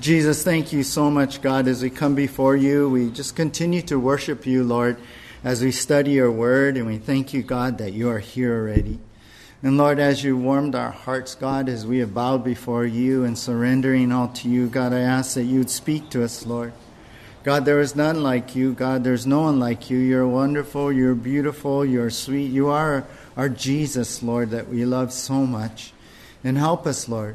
Jesus, thank you so much, God, as we come before you. We just continue to worship you, Lord, as we study your word, and we thank you, God, that you are here already. And Lord, as you warmed our hearts, God, as we have bowed before you and surrendering all to you, God, I ask that you would speak to us, Lord. God, there is none like you. God, there's no one like you. You're wonderful. You're beautiful. You're sweet. You are our Jesus, Lord, that we love so much. And help us, Lord,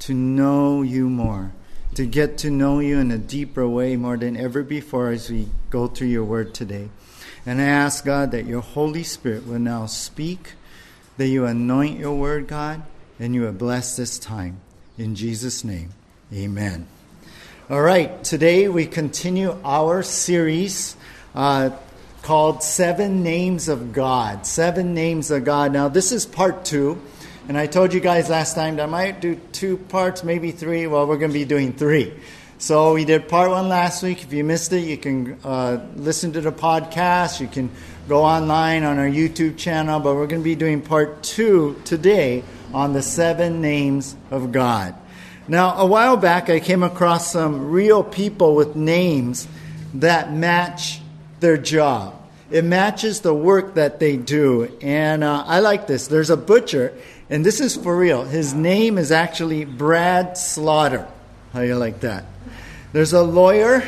to know you more to get to know you in a deeper way more than ever before as we go through your word today. And I ask, God, that your Holy Spirit will now speak, that you anoint your word, God, and you will bless this time. In Jesus' name, amen. All right, today we continue our series uh, called Seven Names of God. Seven Names of God. Now, this is part two. And I told you guys last time that I might do two parts, maybe three. Well, we're going to be doing three. So we did part one last week. If you missed it, you can uh, listen to the podcast. You can go online on our YouTube channel. But we're going to be doing part two today on the seven names of God. Now, a while back, I came across some real people with names that match their job. It matches the work that they do. And uh, I like this. There's a butcher, and this is for real. His name is actually Brad Slaughter. How do you like that? There's a lawyer,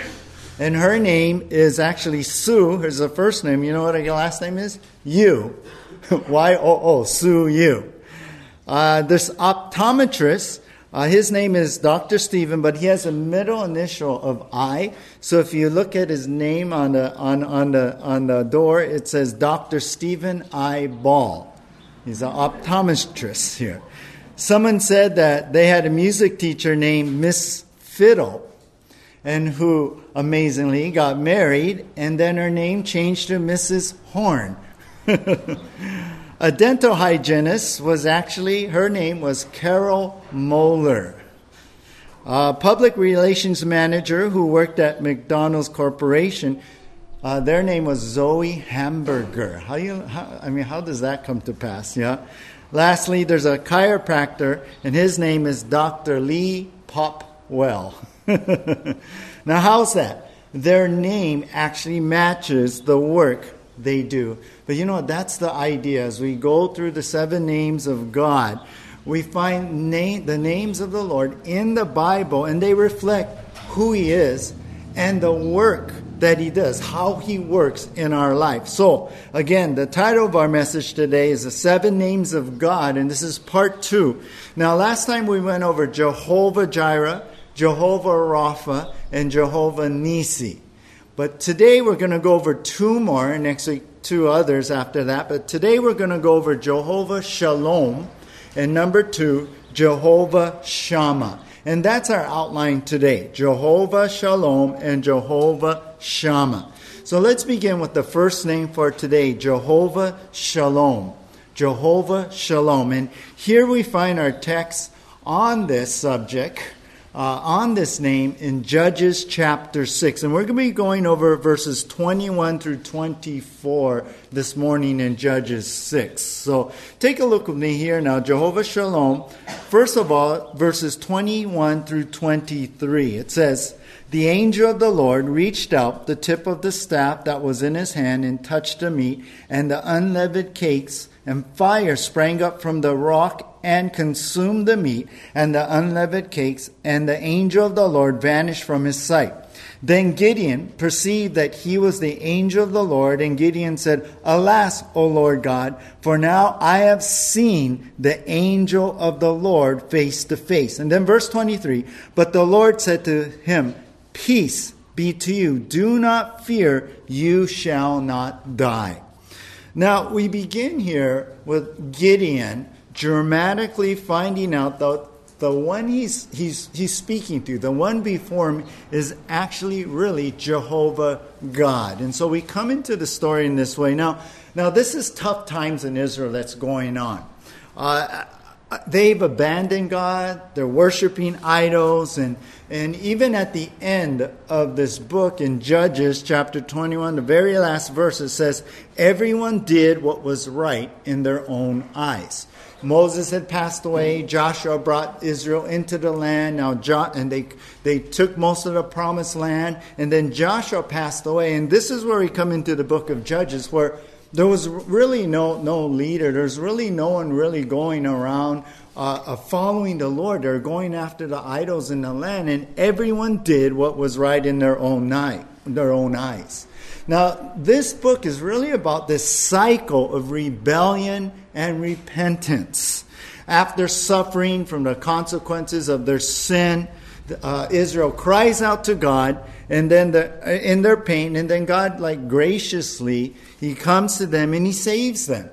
and her name is actually Sue. Here's her first name. You know what her last name is? You. Y O O, Sue You. Uh, this optometrist, uh, his name is Dr. Stephen, but he has a middle initial of I. So if you look at his name on the, on, on the, on the door, it says Dr. Stephen I. Ball. He's an optometrist here. Someone said that they had a music teacher named Miss Fiddle, and who amazingly got married, and then her name changed to Mrs. Horn. a dental hygienist was actually, her name was Carol Moeller. A public relations manager who worked at McDonald's Corporation uh, their name was Zoe Hamburger. How you? How, I mean, how does that come to pass? Yeah. Lastly, there's a chiropractor, and his name is Dr. Lee Popwell. now, how's that? Their name actually matches the work they do. But you know, what? that's the idea. As we go through the seven names of God, we find name, the names of the Lord in the Bible, and they reflect who He is and the work that He does, how He works in our life. So, again, the title of our message today is The Seven Names of God, and this is part two. Now, last time we went over Jehovah Jireh, Jehovah Rapha, and Jehovah Nisi. But today we're going to go over two more, and next week two others after that. But today we're going to go over Jehovah Shalom, and number two, Jehovah Shammah. And that's our outline today Jehovah Shalom and Jehovah Shammah. So let's begin with the first name for today Jehovah Shalom. Jehovah Shalom. And here we find our text on this subject uh, on this name in Judges chapter 6. And we're going to be going over verses 21 through 24 this morning in Judges 6. So take a look with me here now. Jehovah Shalom. First of all, verses 21 through 23. It says, the angel of the Lord reached out the tip of the staff that was in his hand and touched the meat and the unleavened cakes, and fire sprang up from the rock and consumed the meat and the unleavened cakes, and the angel of the Lord vanished from his sight. Then Gideon perceived that he was the angel of the Lord, and Gideon said, Alas, O Lord God, for now I have seen the angel of the Lord face to face. And then verse 23 But the Lord said to him, Peace be to you. Do not fear, you shall not die. Now, we begin here with Gideon dramatically finding out that the one he's, he's, he's speaking to, the one before him, is actually really Jehovah God. And so we come into the story in this way. Now, now this is tough times in Israel that's going on. Uh, they've abandoned God, they're worshiping idols, and, and even at the end of this book in Judges chapter 21, the very last verse, it says, Everyone did what was right in their own eyes. Moses had passed away. Joshua brought Israel into the land. Now, jo- and they they took most of the promised land. And then Joshua passed away. And this is where we come into the book of Judges, where there was really no no leader. There's really no one really going around uh, uh, following the Lord. They're going after the idols in the land, and everyone did what was right in their own night, their own eyes. Now, this book is really about this cycle of rebellion and repentance. After suffering from the consequences of their sin, uh, Israel cries out to God, and then the, in their pain, and then God, like graciously, He comes to them and He saves them.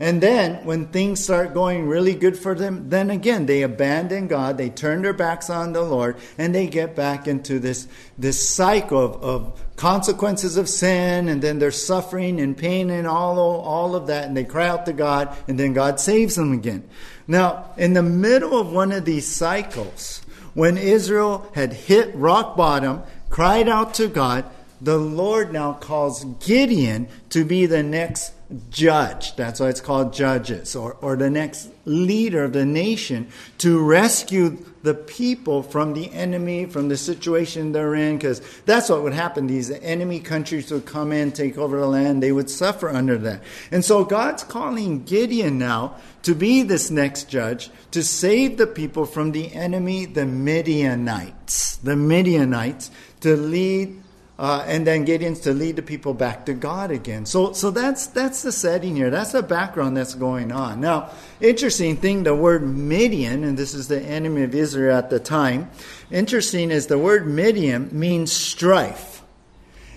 And then, when things start going really good for them, then again, they abandon God, they turn their backs on the Lord, and they get back into this, this cycle of, of consequences of sin, and then they're suffering and pain and all, all of that, and they cry out to God, and then God saves them again. Now, in the middle of one of these cycles, when Israel had hit rock bottom, cried out to God, the Lord now calls Gideon to be the next judge. That's why it's called judges, or, or the next leader of the nation to rescue the people from the enemy, from the situation they're in, because that's what would happen. These enemy countries would come in, take over the land, they would suffer under that. And so God's calling Gideon now to be this next judge to save the people from the enemy, the Midianites. The Midianites to lead uh, and then Gideon's to lead the people back to God again. So, so that's that's the setting here. That's the background that's going on. Now, interesting thing, the word Midian, and this is the enemy of Israel at the time. Interesting is the word Midian means strife,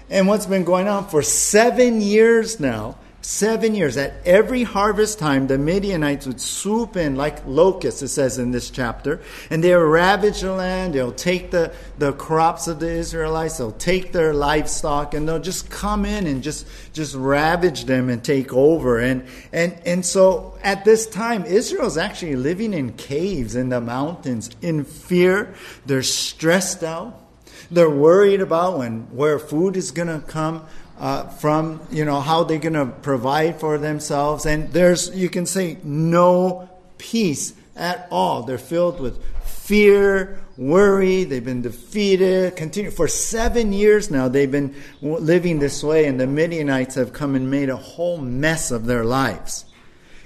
and what's been going on for seven years now Seven years. At every harvest time, the Midianites would swoop in like locusts, it says in this chapter, and they'll ravage the land. They'll take the, the crops of the Israelites, they'll take their livestock, and they'll just come in and just, just ravage them and take over. And, and, and so at this time, Israel's actually living in caves in the mountains in fear. They're stressed out. They're worried about when where food is going to come uh, from you know how they're going to provide for themselves. And there's you can say no peace at all. They're filled with fear worry. They've been defeated. Continue. For seven years now they've been living this way and the midianites have come and made a whole mess of their lives.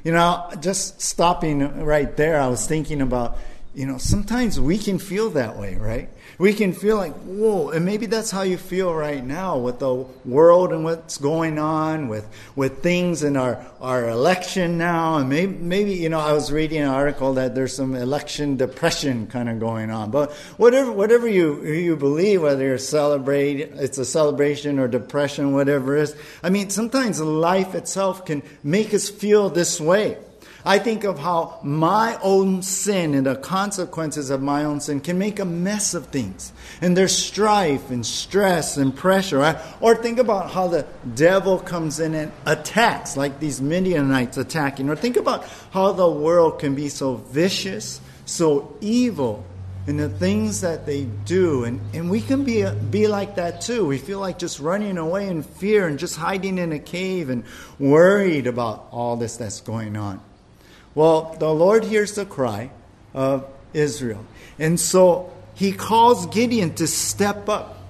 You know just stopping right there i was thinking about you know sometimes we can feel that way right we can feel like, whoa, and maybe that's how you feel right now with the world and what's going on, with, with things in our, our election now. And maybe, maybe, you know, I was reading an article that there's some election depression kind of going on. But whatever, whatever you, you believe, whether you're celebrate, it's a celebration or depression, whatever it is, I mean, sometimes life itself can make us feel this way. I think of how my own sin and the consequences of my own sin can make a mess of things. And there's strife and stress and pressure. Right? Or think about how the devil comes in and attacks, like these Midianites attacking. Or think about how the world can be so vicious, so evil in the things that they do. And, and we can be, be like that too. We feel like just running away in fear and just hiding in a cave and worried about all this that's going on. Well, the Lord hears the cry of Israel. And so he calls Gideon to step up.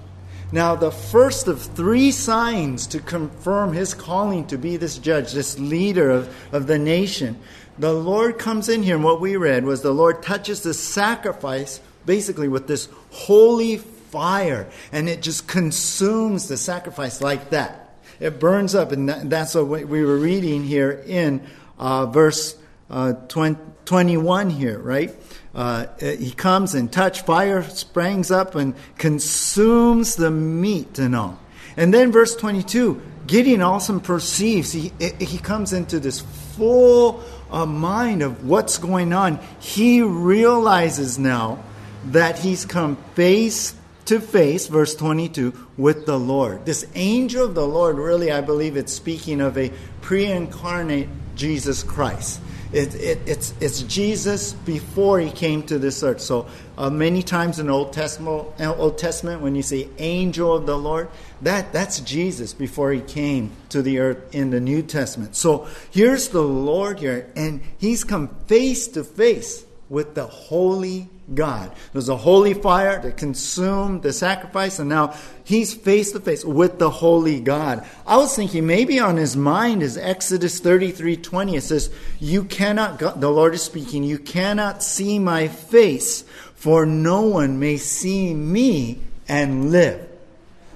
Now, the first of three signs to confirm his calling to be this judge, this leader of, of the nation, the Lord comes in here, and what we read was the Lord touches the sacrifice basically with this holy fire, and it just consumes the sacrifice like that. It burns up, and that's what we were reading here in uh, verse uh, 20, 21 here, right? Uh, he comes and touch fire springs up and consumes the meat and all. And then verse 22, Gideon also perceives, he, he comes into this full uh, mind of what's going on. He realizes now that he's come face to face, verse 22, with the Lord. This angel of the Lord, really, I believe it's speaking of a pre incarnate Jesus Christ. It, it, it's, it's Jesus before he came to this earth. So uh, many times in Old Testament, Old Testament, when you say angel of the Lord, that, that's Jesus before he came to the earth in the New Testament. So here's the Lord here, and he's come face to face with the holy God. There's a holy fire that consumed the sacrifice, and now he's face to face with the holy God. I was thinking maybe on his mind is Exodus 33 20. It says, You cannot, the Lord is speaking, you cannot see my face, for no one may see me and live.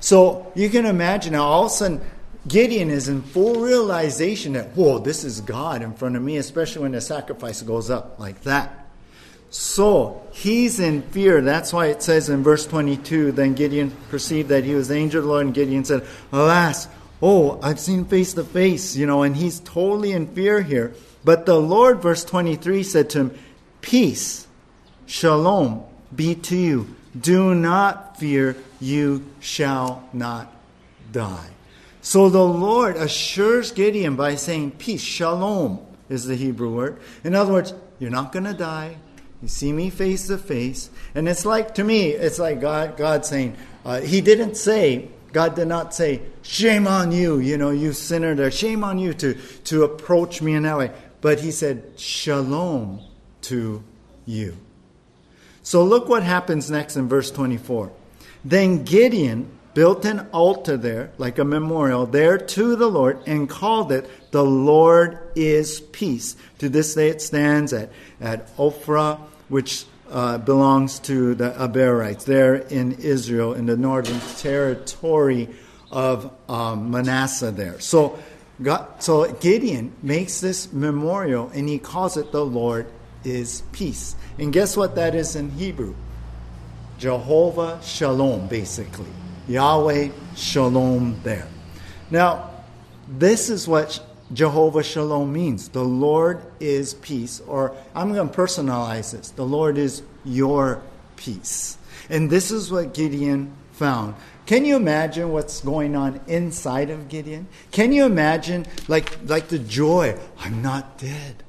So you can imagine now all of a sudden Gideon is in full realization that, whoa, this is God in front of me, especially when the sacrifice goes up like that. So he's in fear. That's why it says in verse 22 Then Gideon perceived that he was the angel of the Lord, and Gideon said, Alas, oh, I've seen face to face, you know, and he's totally in fear here. But the Lord, verse 23, said to him, Peace, shalom, be to you. Do not fear, you shall not die. So the Lord assures Gideon by saying, Peace, shalom is the Hebrew word. In other words, you're not going to die. You see me face to face. And it's like, to me, it's like God, God saying, uh, He didn't say, God did not say, shame on you, you know, you sinner there, shame on you to, to approach me in that way. But He said, shalom to you. So look what happens next in verse 24. Then Gideon built an altar there, like a memorial, there to the Lord, and called it, The Lord is Peace. To this day it stands at, at Ophrah which uh, belongs to the Abiezrites there in Israel, in the northern territory of um, Manasseh there. So, God, so Gideon makes this memorial and he calls it the Lord is peace. And guess what that is in Hebrew? Jehovah Shalom, basically. Yahweh Shalom there. Now, this is what Jehovah Shalom means. The Lord is peace. Or I'm going to personalize this. The Lord is your peace. And this is what Gideon found. Can you imagine what's going on inside of Gideon? Can you imagine like like the joy? I'm not dead.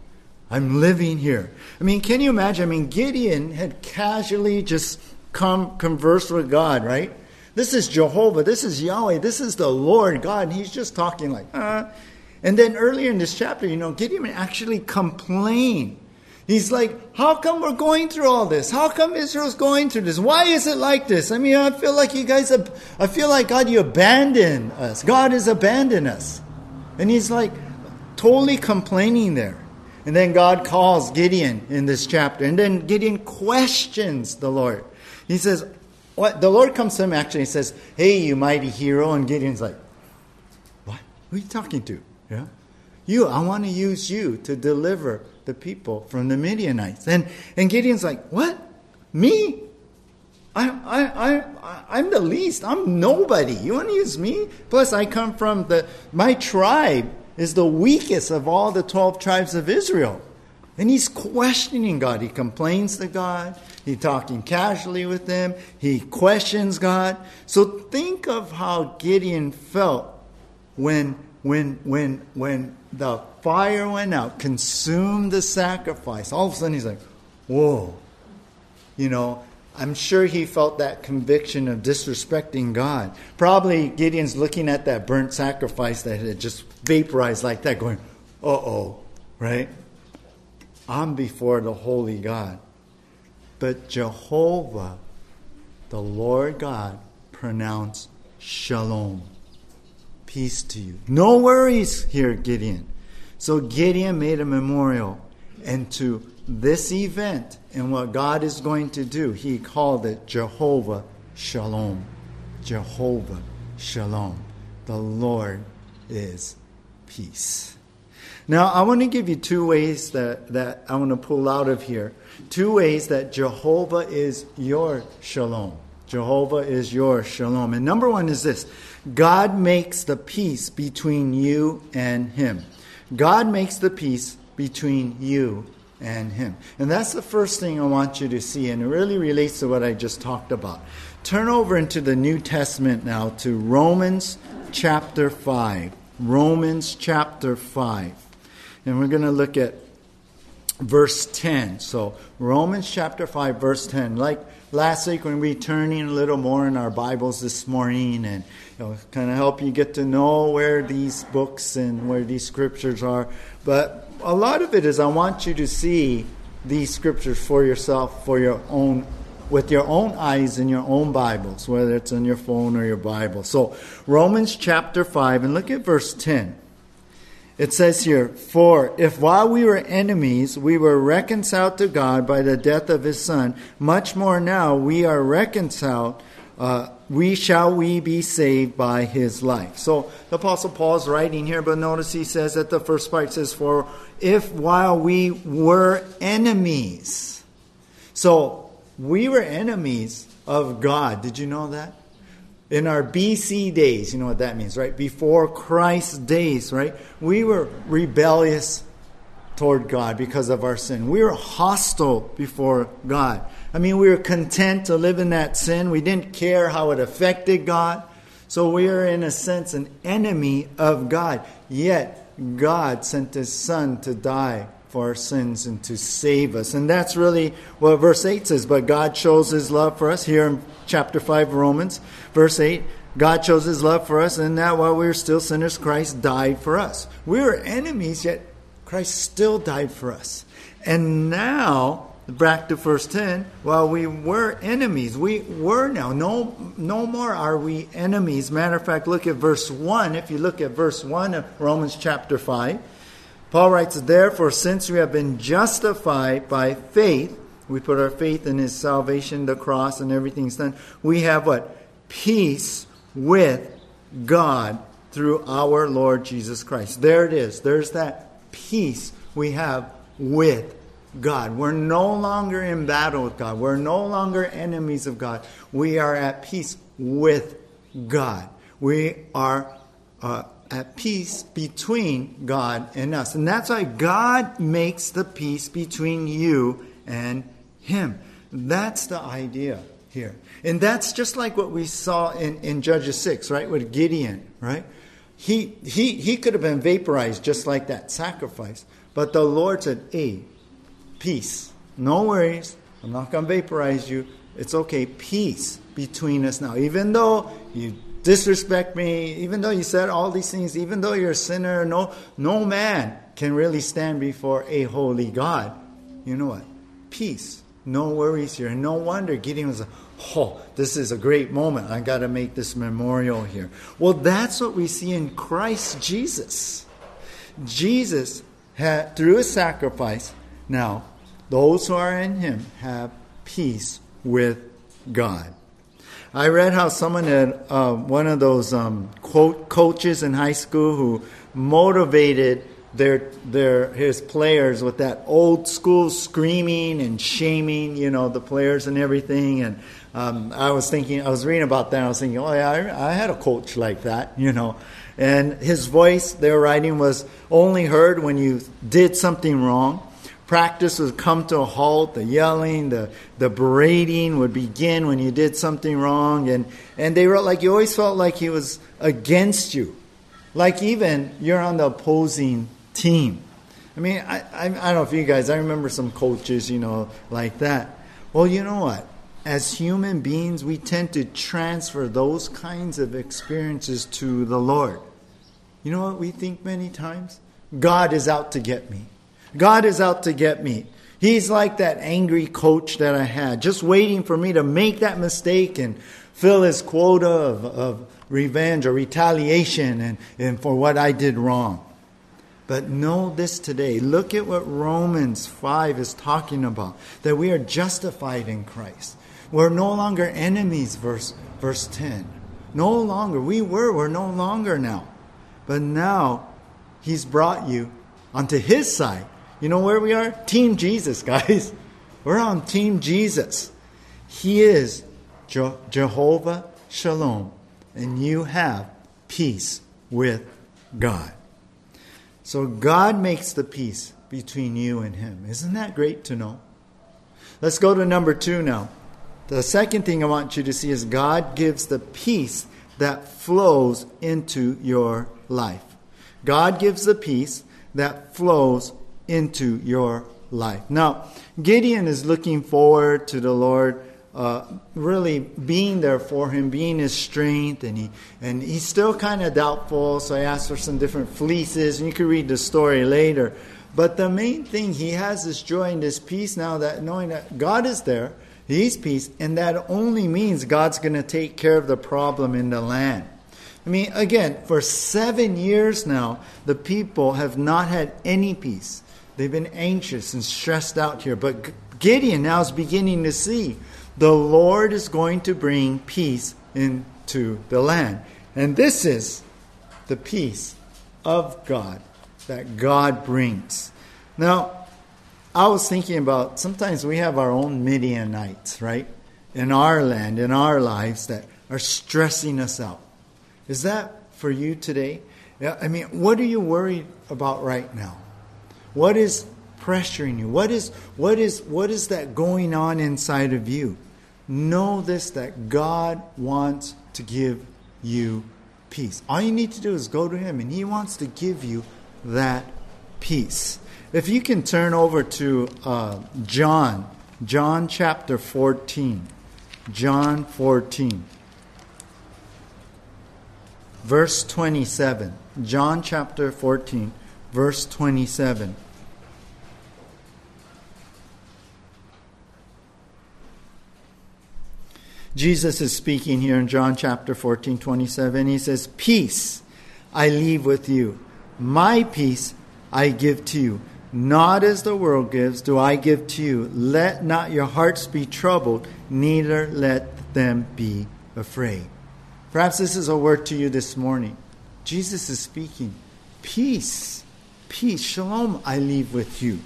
I'm living here. I mean, can you imagine? I mean, Gideon had casually just come converse with God, right? This is Jehovah. This is Yahweh. This is the Lord God. And he's just talking like, uh, and then earlier in this chapter, you know, Gideon actually complained. He's like, how come we're going through all this? How come Israel's going through this? Why is it like this? I mean, I feel like you guys, I feel like God, you abandoned us. God has abandoned us. And he's like totally complaining there. And then God calls Gideon in this chapter. And then Gideon questions the Lord. He says, what? The Lord comes to him actually and says, Hey, you mighty hero. And Gideon's like, What? Who are you talking to? Yeah? You, I want to use you to deliver the people from the Midianites. And, and Gideon's like, What? Me? I, I, I, I'm the least. I'm nobody. You want to use me? Plus, I come from the, my tribe is the weakest of all the 12 tribes of Israel. And he's questioning God. He complains to God. He's talking casually with them. He questions God. So think of how Gideon felt when when when when the fire went out, consumed the sacrifice, all of a sudden he's like, whoa. You know, I'm sure he felt that conviction of disrespecting God. Probably Gideon's looking at that burnt sacrifice that had just vaporized like that, going, uh oh, right? I'm before the holy God. But Jehovah, the Lord God, pronounced shalom peace to you. No worries here, Gideon. So Gideon made a memorial, and to this event and what God is going to do, he called it Jehovah Shalom. Jehovah Shalom. The Lord is peace. Now, I want to give you two ways that, that I want to pull out of here. Two ways that Jehovah is your shalom. Jehovah is your shalom. And number one is this God makes the peace between you and Him. God makes the peace between you and Him. And that's the first thing I want you to see, and it really relates to what I just talked about. Turn over into the New Testament now to Romans chapter 5. Romans chapter 5. And we're going to look at verse 10. So, Romans chapter 5, verse 10. Like last week, when we're turning a little more in our Bibles this morning and you know, kind of help you get to know where these books and where these scriptures are. But a lot of it is I want you to see these scriptures for yourself, for your own with your own eyes in your own Bibles, whether it's on your phone or your Bible. So, Romans chapter 5, and look at verse 10. It says here, For if while we were enemies, we were reconciled to God by the death of his Son, much more now we are reconciled, uh, we shall we be saved by his life. So the Apostle Paul is writing here, but notice he says at the first part, says, For if while we were enemies. So we were enemies of God. Did you know that? in our BC days, you know what that means, right? Before Christ's days, right? We were rebellious toward God because of our sin. We were hostile before God. I mean, we were content to live in that sin. We didn't care how it affected God. So we are, in a sense, an enemy of God. Yet, God sent His Son to die for our sins and to save us. And that's really what verse 8 says. But God shows his love for us here in chapter 5 Romans. Verse 8 God shows his love for us, and that while we were still sinners, Christ died for us. We were enemies, yet Christ still died for us. And now, back to verse 10, well we were enemies, we were now. No, no more are we enemies. Matter of fact, look at verse 1. If you look at verse 1 of Romans chapter 5, Paul writes, Therefore, since we have been justified by faith, we put our faith in his salvation, the cross, and everything's done. We have what? Peace with God through our Lord Jesus Christ. There it is. There's that peace we have with God. We're no longer in battle with God. We're no longer enemies of God. We are at peace with God. We are uh, at peace between God and us. And that's why God makes the peace between you and Him. That's the idea here. And that's just like what we saw in, in Judges 6, right? With Gideon, right? He, he, he could have been vaporized just like that sacrifice. But the Lord said, hey, peace. No worries. I'm not going to vaporize you. It's okay. Peace between us now. Even though you disrespect me, even though you said all these things, even though you're a sinner, no, no man can really stand before a holy God. You know what? Peace. No worries here. And no wonder Gideon was like, oh, this is a great moment. I got to make this memorial here. Well, that's what we see in Christ Jesus. Jesus had, through his sacrifice, now, those who are in him have peace with God. I read how someone had uh, one of those um, quote coaches in high school who motivated their their his players with that old school screaming and shaming, you know, the players and everything. And um, I was thinking, I was reading about that. I was thinking, oh yeah, I, I had a coach like that, you know. And his voice, their writing was only heard when you did something wrong practice would come to a halt, the yelling, the, the berating would begin when you did something wrong. And, and they wrote like you always felt like he was against you. Like even you're on the opposing team. I mean, I, I, I don't know if you guys, I remember some coaches, you know, like that. Well, you know what? As human beings, we tend to transfer those kinds of experiences to the Lord. You know what we think many times? God is out to get me. God is out to get me. He's like that angry coach that I had, just waiting for me to make that mistake and fill his quota of, of revenge or retaliation and, and for what I did wrong. But know this today. Look at what Romans 5 is talking about that we are justified in Christ. We're no longer enemies, verse, verse 10. No longer. We were, we're no longer now. But now, He's brought you onto His side. You know where we are? Team Jesus, guys. We're on Team Jesus. He is Je- Jehovah Shalom, and you have peace with God. So God makes the peace between you and Him. Isn't that great to know? Let's go to number two now. The second thing I want you to see is God gives the peace that flows into your life. God gives the peace that flows into your life. Now, Gideon is looking forward to the Lord uh, really being there for him, being his strength, and he and he's still kind of doubtful. So he asks for some different fleeces, and you can read the story later. But the main thing, he has this joy and this peace now that knowing that God is there, He's peace, and that only means God's going to take care of the problem in the land. I mean, again, for seven years now, the people have not had any peace. They've been anxious and stressed out here. But Gideon now is beginning to see the Lord is going to bring peace into the land. And this is the peace of God that God brings. Now, I was thinking about sometimes we have our own Midianites, right? In our land, in our lives that are stressing us out. Is that for you today? I mean, what are you worried about right now? What is pressuring you? What is what is what is that going on inside of you? Know this that God wants to give you peace. All you need to do is go to him and he wants to give you that peace. If you can turn over to uh, John, John chapter 14. John 14. Verse 27. John chapter 14, verse 27. Jesus is speaking here in John chapter 14, 27. He says, Peace I leave with you, my peace I give to you. Not as the world gives, do I give to you. Let not your hearts be troubled, neither let them be afraid. Perhaps this is a word to you this morning. Jesus is speaking. Peace, peace, shalom, I leave with you.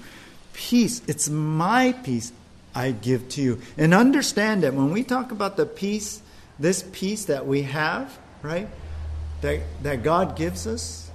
Peace, it's my peace I give to you. And understand that when we talk about the peace, this peace that we have, right, that, that God gives us,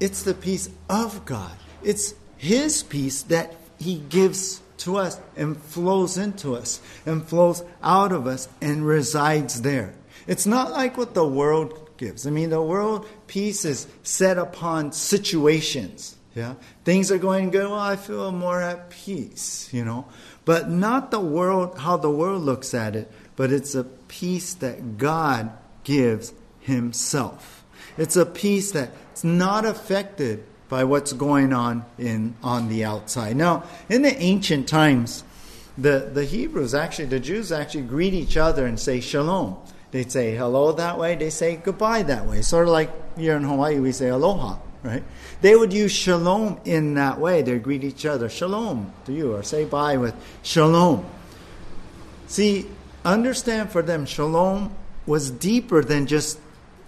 it's the peace of God. It's his peace that He gives to us and flows into us and flows out of us and resides there. It's not like what the world gives. I mean, the world peace is set upon situations. Yeah, things are going good. Well, I feel more at peace. You know, but not the world how the world looks at it. But it's a peace that God gives Himself. It's a peace that's not affected by what's going on in on the outside. Now, in the ancient times, the, the Hebrews actually, the Jews actually greet each other and say shalom. They'd say hello that way, they say goodbye that way. Sort of like here in Hawaii, we say aloha, right? They would use shalom in that way. They'd greet each other, shalom to you, or say bye with shalom. See, understand for them, shalom was deeper than just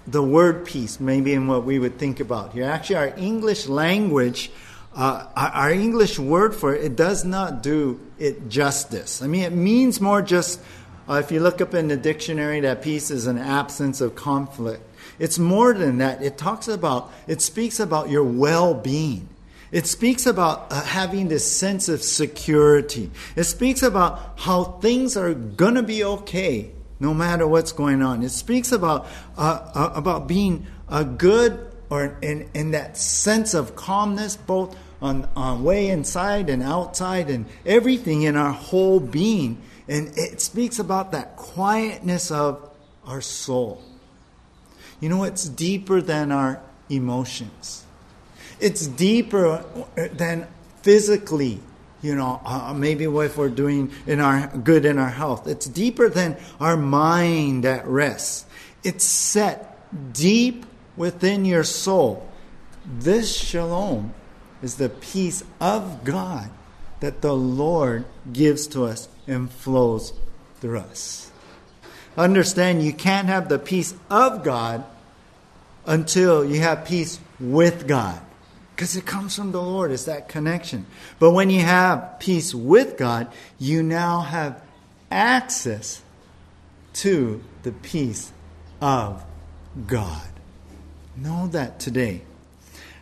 the word peace, maybe in what we would think about here. Actually, our English language, uh, our English word for it, it does not do it justice. I mean, it means more just, uh, if you look up in the dictionary, that peace is an absence of conflict. It's more than that. It talks about, it speaks about your well being. It speaks about uh, having this sense of security. It speaks about how things are going to be okay no matter what's going on. It speaks about uh, uh, about being a good or in, in that sense of calmness, both on, on way inside and outside, and everything in our whole being. And it speaks about that quietness of our soul. You know, it's deeper than our emotions. It's deeper than physically you know, uh, maybe if we're doing in our good in our health. It's deeper than our mind at rest. It's set deep within your soul. This shalom is the peace of God that the Lord gives to us and flows through us. Understand you can't have the peace of God until you have peace with God. Because it comes from the Lord, it's that connection. But when you have peace with God, you now have access to the peace of God. Know that today.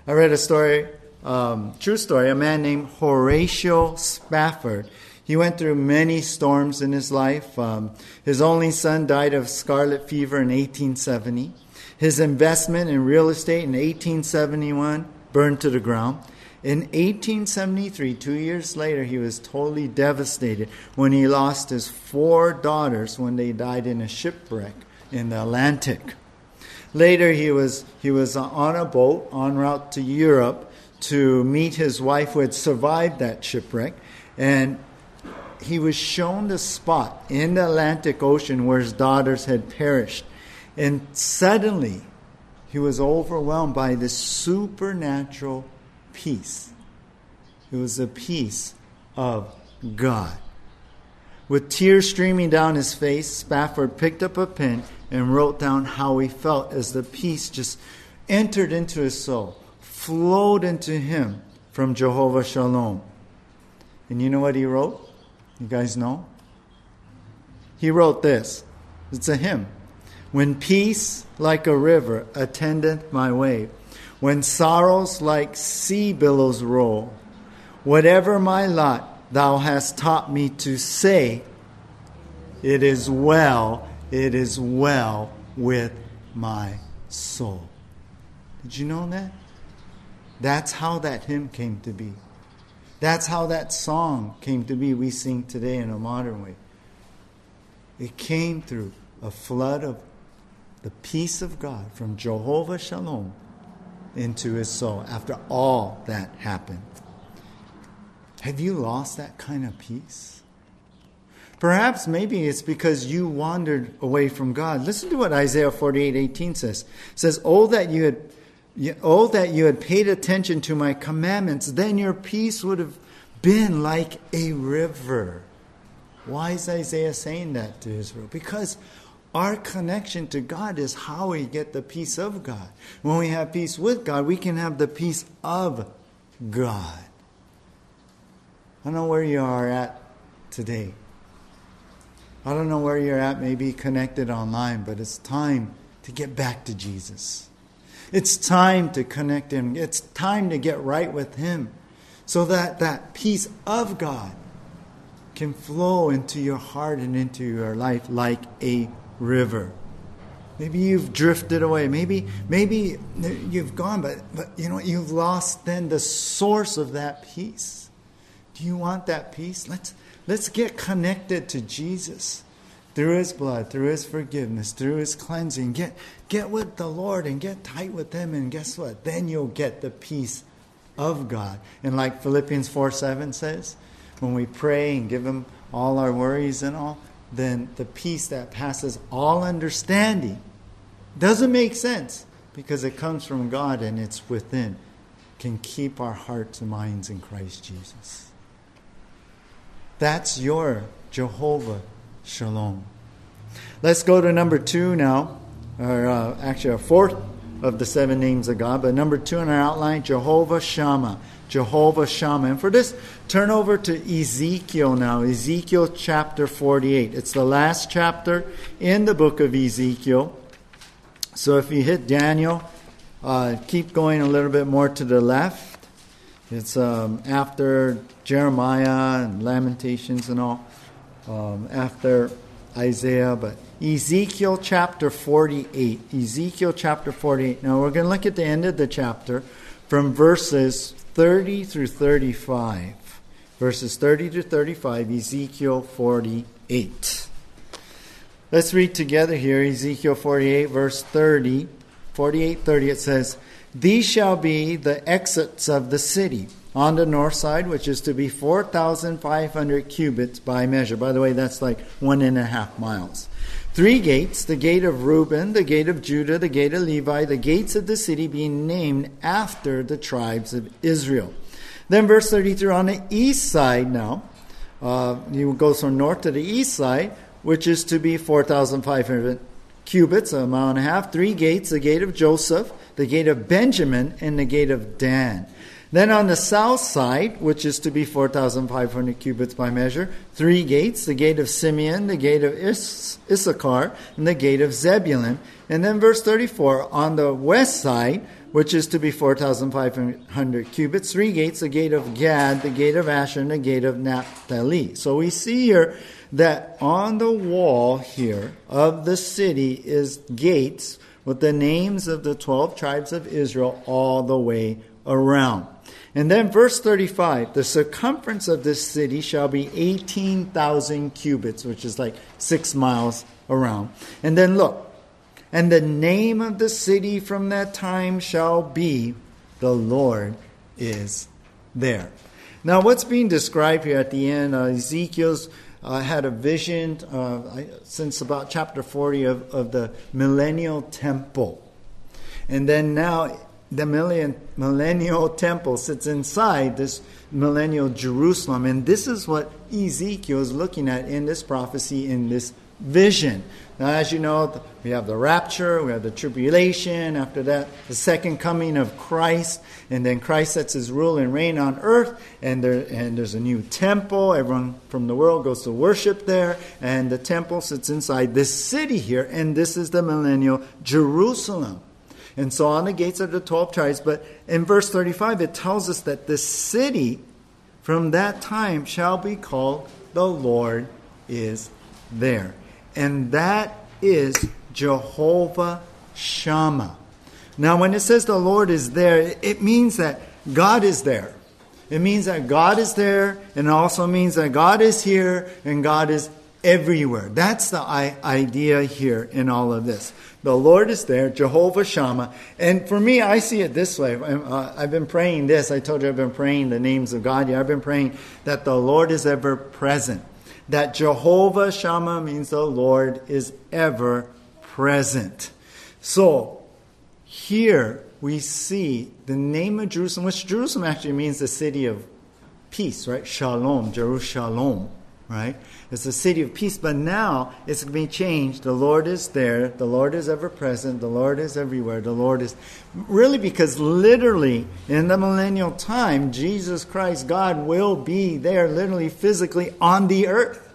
I read a story, um, true story, a man named Horatio Spafford. He went through many storms in his life. Um, his only son died of scarlet fever in 1870. His investment in real estate in 1871 burned to the ground. In 1873, two years later, he was totally devastated when he lost his four daughters when they died in a shipwreck in the Atlantic. Later, he was, he was on a boat en route to Europe to meet his wife who had survived that shipwreck. And he was shown the spot in the Atlantic Ocean where his daughters had perished. And suddenly, he was overwhelmed by this supernatural peace. It was the peace of God. With tears streaming down his face, Spafford picked up a pen and wrote down how he felt as the peace just entered into his soul, flowed into him from Jehovah Shalom. And you know what he wrote? You guys know? He wrote this. It's a hymn. When peace like a river attendeth my way, when sorrows like sea billows roll, whatever my lot, thou hast taught me to say, It is well, it is well with my soul. Did you know that? That's how that hymn came to be. That's how that song came to be, we sing today in a modern way. It came through a flood of the peace of God from Jehovah Shalom into his soul after all that happened. Have you lost that kind of peace? Perhaps maybe it's because you wandered away from God. Listen to what Isaiah 48 18 says. It says, Oh, that you had Oh, that you had paid attention to my commandments, then your peace would have been like a river. Why is Isaiah saying that to Israel? Because our connection to God is how we get the peace of God. When we have peace with God, we can have the peace of God. I don't know where you are at today. I don't know where you're at, maybe connected online, but it's time to get back to Jesus. It's time to connect Him. It's time to get right with Him so that that peace of God can flow into your heart and into your life like a river. Maybe you've drifted away. Maybe maybe you've gone, but but you know you've lost then the source of that peace. Do you want that peace? Let's let's get connected to Jesus through his blood, through his forgiveness, through his cleansing. Get, get with the Lord and get tight with him, and guess what? Then you'll get the peace of God. And like Philippians 4 7 says, when we pray and give him all our worries and all, then the peace that passes all understanding doesn't make sense because it comes from God and it's within, can keep our hearts and minds in Christ Jesus. That's your Jehovah Shalom. Let's go to number two now, or uh, actually, a fourth of the seven names of God, but number two in our outline Jehovah Shammah. Jehovah Shammah. And for this, turn over to Ezekiel now, Ezekiel chapter 48. It's the last chapter in the book of Ezekiel. So if you hit Daniel, uh, keep going a little bit more to the left. It's um, after Jeremiah and Lamentations and all um, after Isaiah, but Ezekiel chapter 48. Ezekiel chapter 48. Now we're going to look at the end of the chapter from verses 30 through 35. Verses 30 to 35, Ezekiel 48. Let's read together here Ezekiel 48, verse 30. 48 30, it says, These shall be the exits of the city on the north side, which is to be 4,500 cubits by measure. By the way, that's like one and a half miles. Three gates the gate of Reuben, the gate of Judah, the gate of Levi, the gates of the city being named after the tribes of Israel. Then, verse 33 on the east side now, uh, you go from north to the east side, which is to be 4,500 cubits, a mile and a half. Three gates the gate of Joseph, the gate of Benjamin, and the gate of Dan. Then on the south side, which is to be 4,500 cubits by measure, three gates the gate of Simeon, the gate of Is- Issachar, and the gate of Zebulun. And then verse 34 on the west side, which is to be 4,500 cubits, three gates the gate of Gad, the gate of Asher, and the gate of Naphtali. So we see here that on the wall here of the city is gates with the names of the 12 tribes of Israel all the way around. And then verse 35 the circumference of this city shall be 18,000 cubits, which is like six miles around. And then look, and the name of the city from that time shall be the Lord is there. Now, what's being described here at the end, uh, Ezekiel's uh, had a vision uh, since about chapter 40 of, of the millennial temple. And then now the millennial, millennial temple sits inside this millennial Jerusalem. And this is what Ezekiel is looking at in this prophecy, in this vision. Now, as you know, we have the rapture, we have the tribulation, after that, the second coming of Christ, and then Christ sets his rule and reign on earth, and, there, and there's a new temple. Everyone from the world goes to worship there, and the temple sits inside this city here, and this is the millennial Jerusalem. And so on the gates of the 12 tribes. But in verse 35, it tells us that the city from that time shall be called the Lord is there. And that is Jehovah Shammah. Now, when it says the Lord is there, it means that God is there. It means that God is there, and it also means that God is here and God is everywhere. That's the idea here in all of this. The Lord is there, Jehovah Shammah. And for me, I see it this way. Uh, I've been praying this. I told you I've been praying the names of God. Yeah, I've been praying that the Lord is ever present. That Jehovah Shammah means the Lord is ever present. So, here we see the name of Jerusalem, which Jerusalem actually means the city of peace, right? Shalom, Jerusalem right? It's a city of peace, but now it's going to be changed. The Lord is there. The Lord is ever present. The Lord is everywhere. The Lord is really because literally in the millennial time, Jesus Christ, God, will be there literally physically on the earth.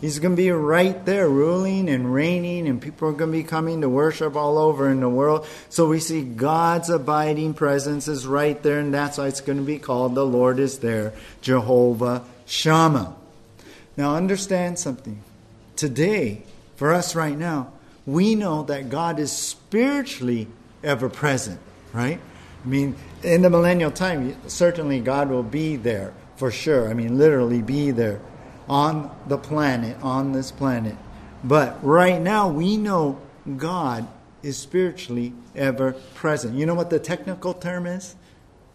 He's going to be right there, ruling and reigning, and people are going to be coming to worship all over in the world. So we see God's abiding presence is right there, and that's why it's going to be called the Lord is there, Jehovah Shammah. Now, understand something. Today, for us right now, we know that God is spiritually ever present, right? I mean, in the millennial time, certainly God will be there for sure. I mean, literally be there on the planet, on this planet. But right now, we know God is spiritually ever present. You know what the technical term is?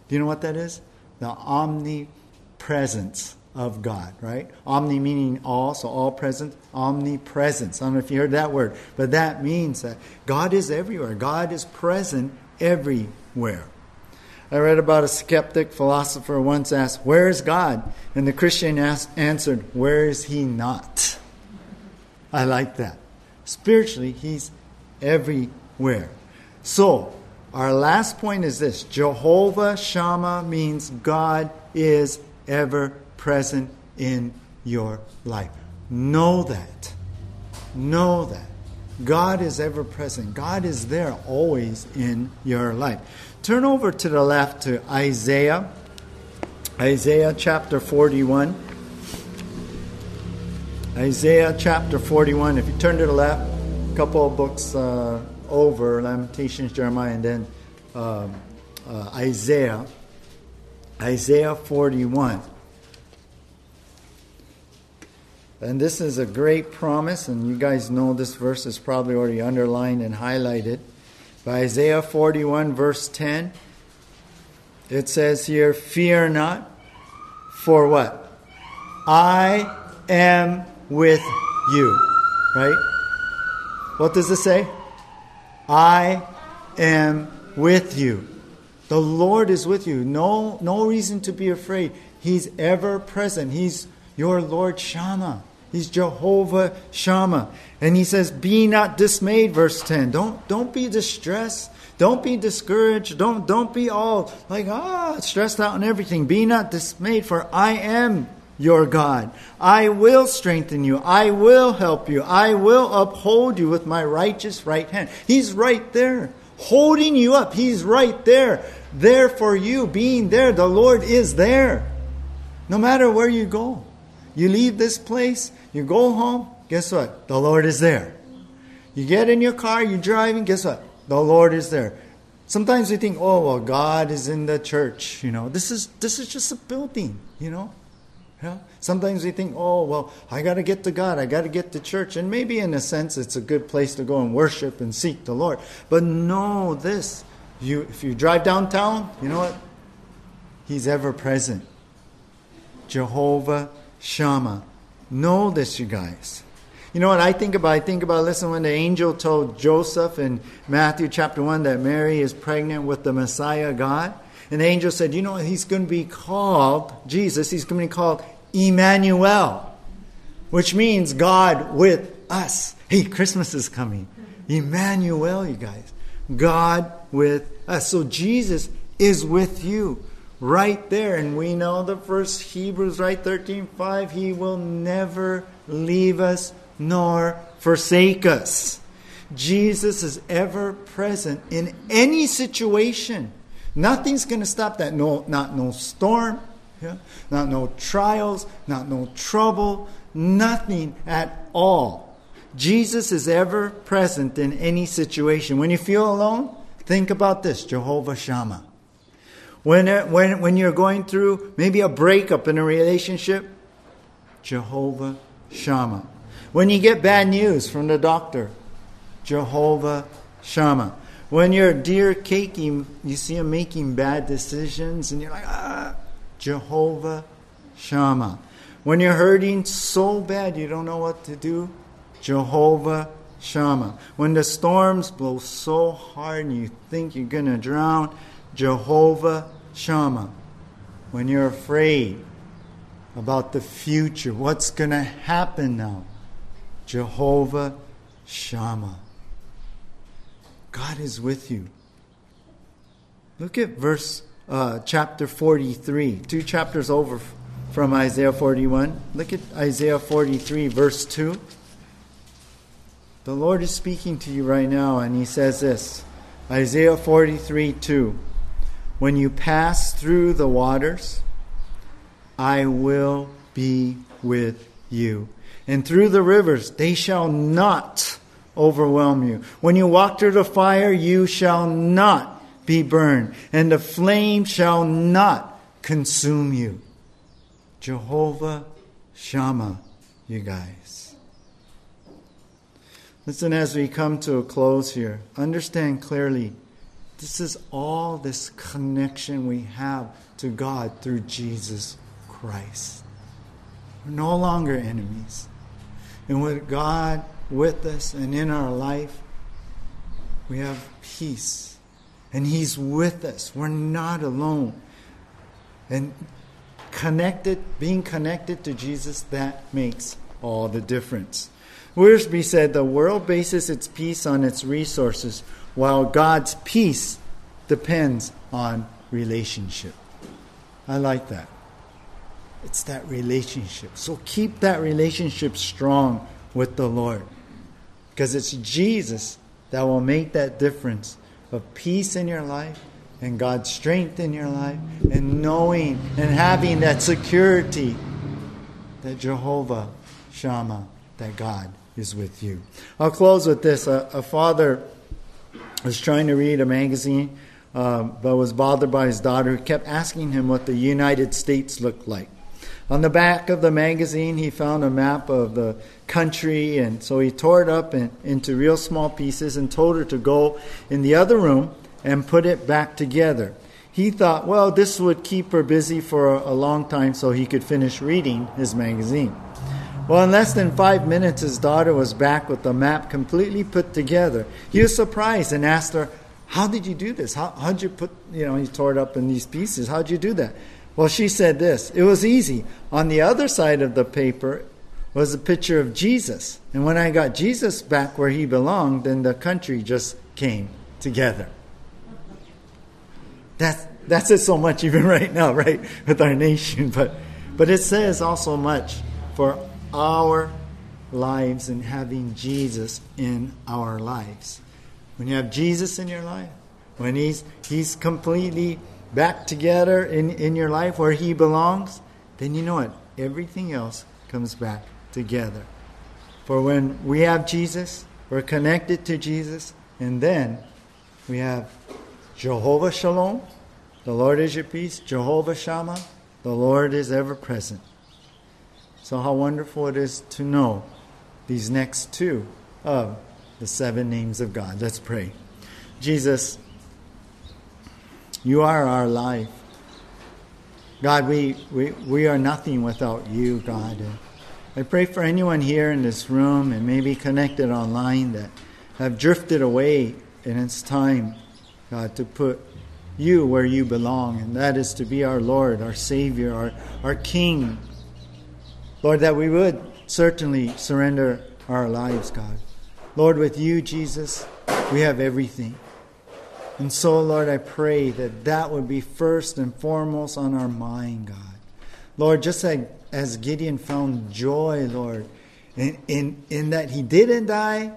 Do you know what that is? The omnipresence of God, right? Omni meaning all, so all present, omnipresence. I don't know if you heard that word, but that means that God is everywhere. God is present everywhere. I read about a skeptic philosopher once asked, Where is God? And the Christian asked, answered, Where is he not? I like that. Spiritually, he's everywhere. So, our last point is this Jehovah Shammah means God is ever present in your life. Know that. Know that. God is ever present. God is there always in your life. Turn over to the left to Isaiah. Isaiah chapter 41. Isaiah chapter 41. If you turn to the left, a couple of books uh, over Lamentations, Jeremiah, and then uh, uh, Isaiah. Isaiah 41. And this is a great promise, and you guys know this verse is probably already underlined and highlighted. By Isaiah 41, verse 10, it says here, Fear not, for what? I am with you. Right? What does it say? I am with you. The Lord is with you. No, no reason to be afraid. He's ever present. He's your Lord Shammah. He's Jehovah Shammah. And he says, Be not dismayed, verse 10. Don't, don't be distressed. Don't be discouraged. Don't, don't be all like, ah, stressed out and everything. Be not dismayed, for I am your God. I will strengthen you. I will help you. I will uphold you with my righteous right hand. He's right there, holding you up. He's right there, there for you, being there. The Lord is there, no matter where you go. You leave this place, you go home, guess what? The Lord is there. You get in your car, you're driving, guess what? The Lord is there. Sometimes we think, oh well, God is in the church. You know, this is this is just a building. You know, yeah. Sometimes we think, oh well, I got to get to God. I got to get to church, and maybe in a sense, it's a good place to go and worship and seek the Lord. But know this: you if you drive downtown, you know what? He's ever present. Jehovah Shammah. Know this, you guys. You know what I think about? I think about, listen, when the angel told Joseph in Matthew chapter 1 that Mary is pregnant with the Messiah God, and the angel said, you know, he's going to be called, Jesus, he's going to be called Emmanuel, which means God with us. Hey, Christmas is coming. Emmanuel, you guys. God with us. So Jesus is with you right there. And we know the first Hebrews, right? 13 5. He will never leave us nor forsake us. Jesus is ever present in any situation. Nothing's going to stop that. No, not no storm, yeah? not no trials, not no trouble, nothing at all. Jesus is ever present in any situation. When you feel alone, think about this Jehovah Shammah. When, uh, when, when you're going through maybe a breakup in a relationship, Jehovah Shammah. When you get bad news from the doctor, Jehovah Shammah. When you're dear caking, you see him making bad decisions, and you're like, ah, Jehovah Shammah. When you're hurting so bad you don't know what to do, Jehovah Shammah. When the storms blow so hard and you think you're going to drown, Jehovah Shammah. When you're afraid about the future, what's going to happen now, Jehovah Shammah. God is with you. Look at verse uh, chapter 43, two chapters over from Isaiah 41. Look at Isaiah 43, verse 2. The Lord is speaking to you right now, and He says this Isaiah 43, 2. When you pass through the waters, I will be with you and through the rivers, they shall not overwhelm you. When you walk through the fire, you shall not be burned, and the flame shall not consume you. Jehovah Shammah, you guys. Listen, as we come to a close here, understand clearly this is all this connection we have to God through Jesus Christ. We're no longer enemies. And with God with us and in our life, we have peace. And He's with us. We're not alone. And connected, being connected to Jesus, that makes all the difference. Wiersbe said the world bases its peace on its resources, while God's peace depends on relationship. I like that. It's that relationship. So keep that relationship strong with the Lord. Because it's Jesus that will make that difference of peace in your life and God's strength in your life and knowing and having that security that Jehovah Shammah, that God is with you. I'll close with this. A, a father was trying to read a magazine, uh, but was bothered by his daughter who kept asking him what the United States looked like. On the back of the magazine, he found a map of the country, and so he tore it up in, into real small pieces and told her to go in the other room and put it back together. He thought, well, this would keep her busy for a, a long time so he could finish reading his magazine. Well, in less than five minutes, his daughter was back with the map completely put together. He was surprised and asked her, How did you do this? How, how'd you put, you know, he tore it up in these pieces. How'd you do that? Well, she said this it was easy. On the other side of the paper was a picture of Jesus. And when I got Jesus back where he belonged, then the country just came together. That's, that's it so much even right now, right, with our nation. But, but it says also much for our lives and having Jesus in our lives. When you have Jesus in your life, when he's, he's completely back together in, in your life where He belongs, then you know what? Everything else comes back together. For when we have Jesus, we're connected to Jesus, and then we have Jehovah Shalom, the Lord is your peace. Jehovah Shammah, the Lord is ever present. So, how wonderful it is to know these next two of the seven names of God. Let's pray. Jesus, you are our life. God, we, we, we are nothing without you, God. I pray for anyone here in this room and maybe connected online that have drifted away, and it's time, God, to put you where you belong, and that is to be our Lord, our Savior, our, our King. Lord, that we would certainly surrender our lives, God. Lord, with you, Jesus, we have everything. And so, Lord, I pray that that would be first and foremost on our mind, God. Lord, just like as Gideon found joy, Lord, in, in, in that he didn't die,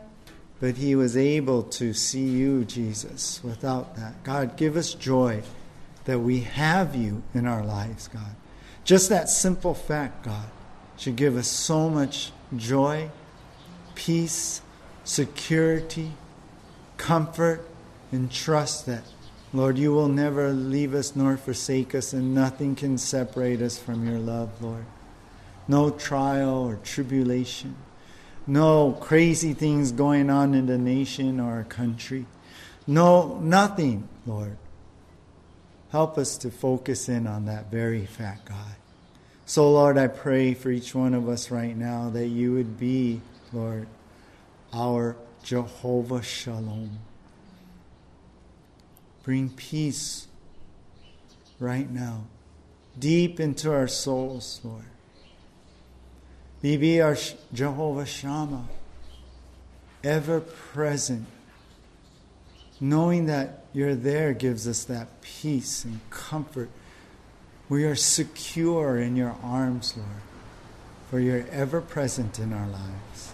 but he was able to see you, Jesus, without that. God, give us joy that we have you in our lives, God. Just that simple fact, God, should give us so much joy, peace, security, comfort, and trust that, Lord, you will never leave us nor forsake us, and nothing can separate us from your love, Lord. No trial or tribulation, no crazy things going on in the nation or our country. No, nothing, Lord. Help us to focus in on that very fact, God. So, Lord, I pray for each one of us right now that you would be, Lord, our Jehovah Shalom. Bring peace right now, deep into our souls, Lord. Be, be our Jehovah Shammah, ever present. Knowing that you're there gives us that peace and comfort. We are secure in your arms, Lord, for you're ever present in our lives.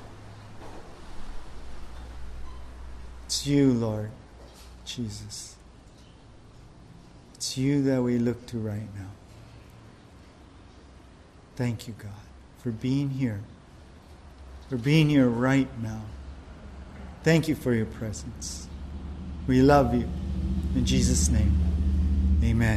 It's you, Lord Jesus. It's you that we look to right now. Thank you, God, for being here, for being here right now. Thank you for your presence. We love you. In Jesus' name, amen.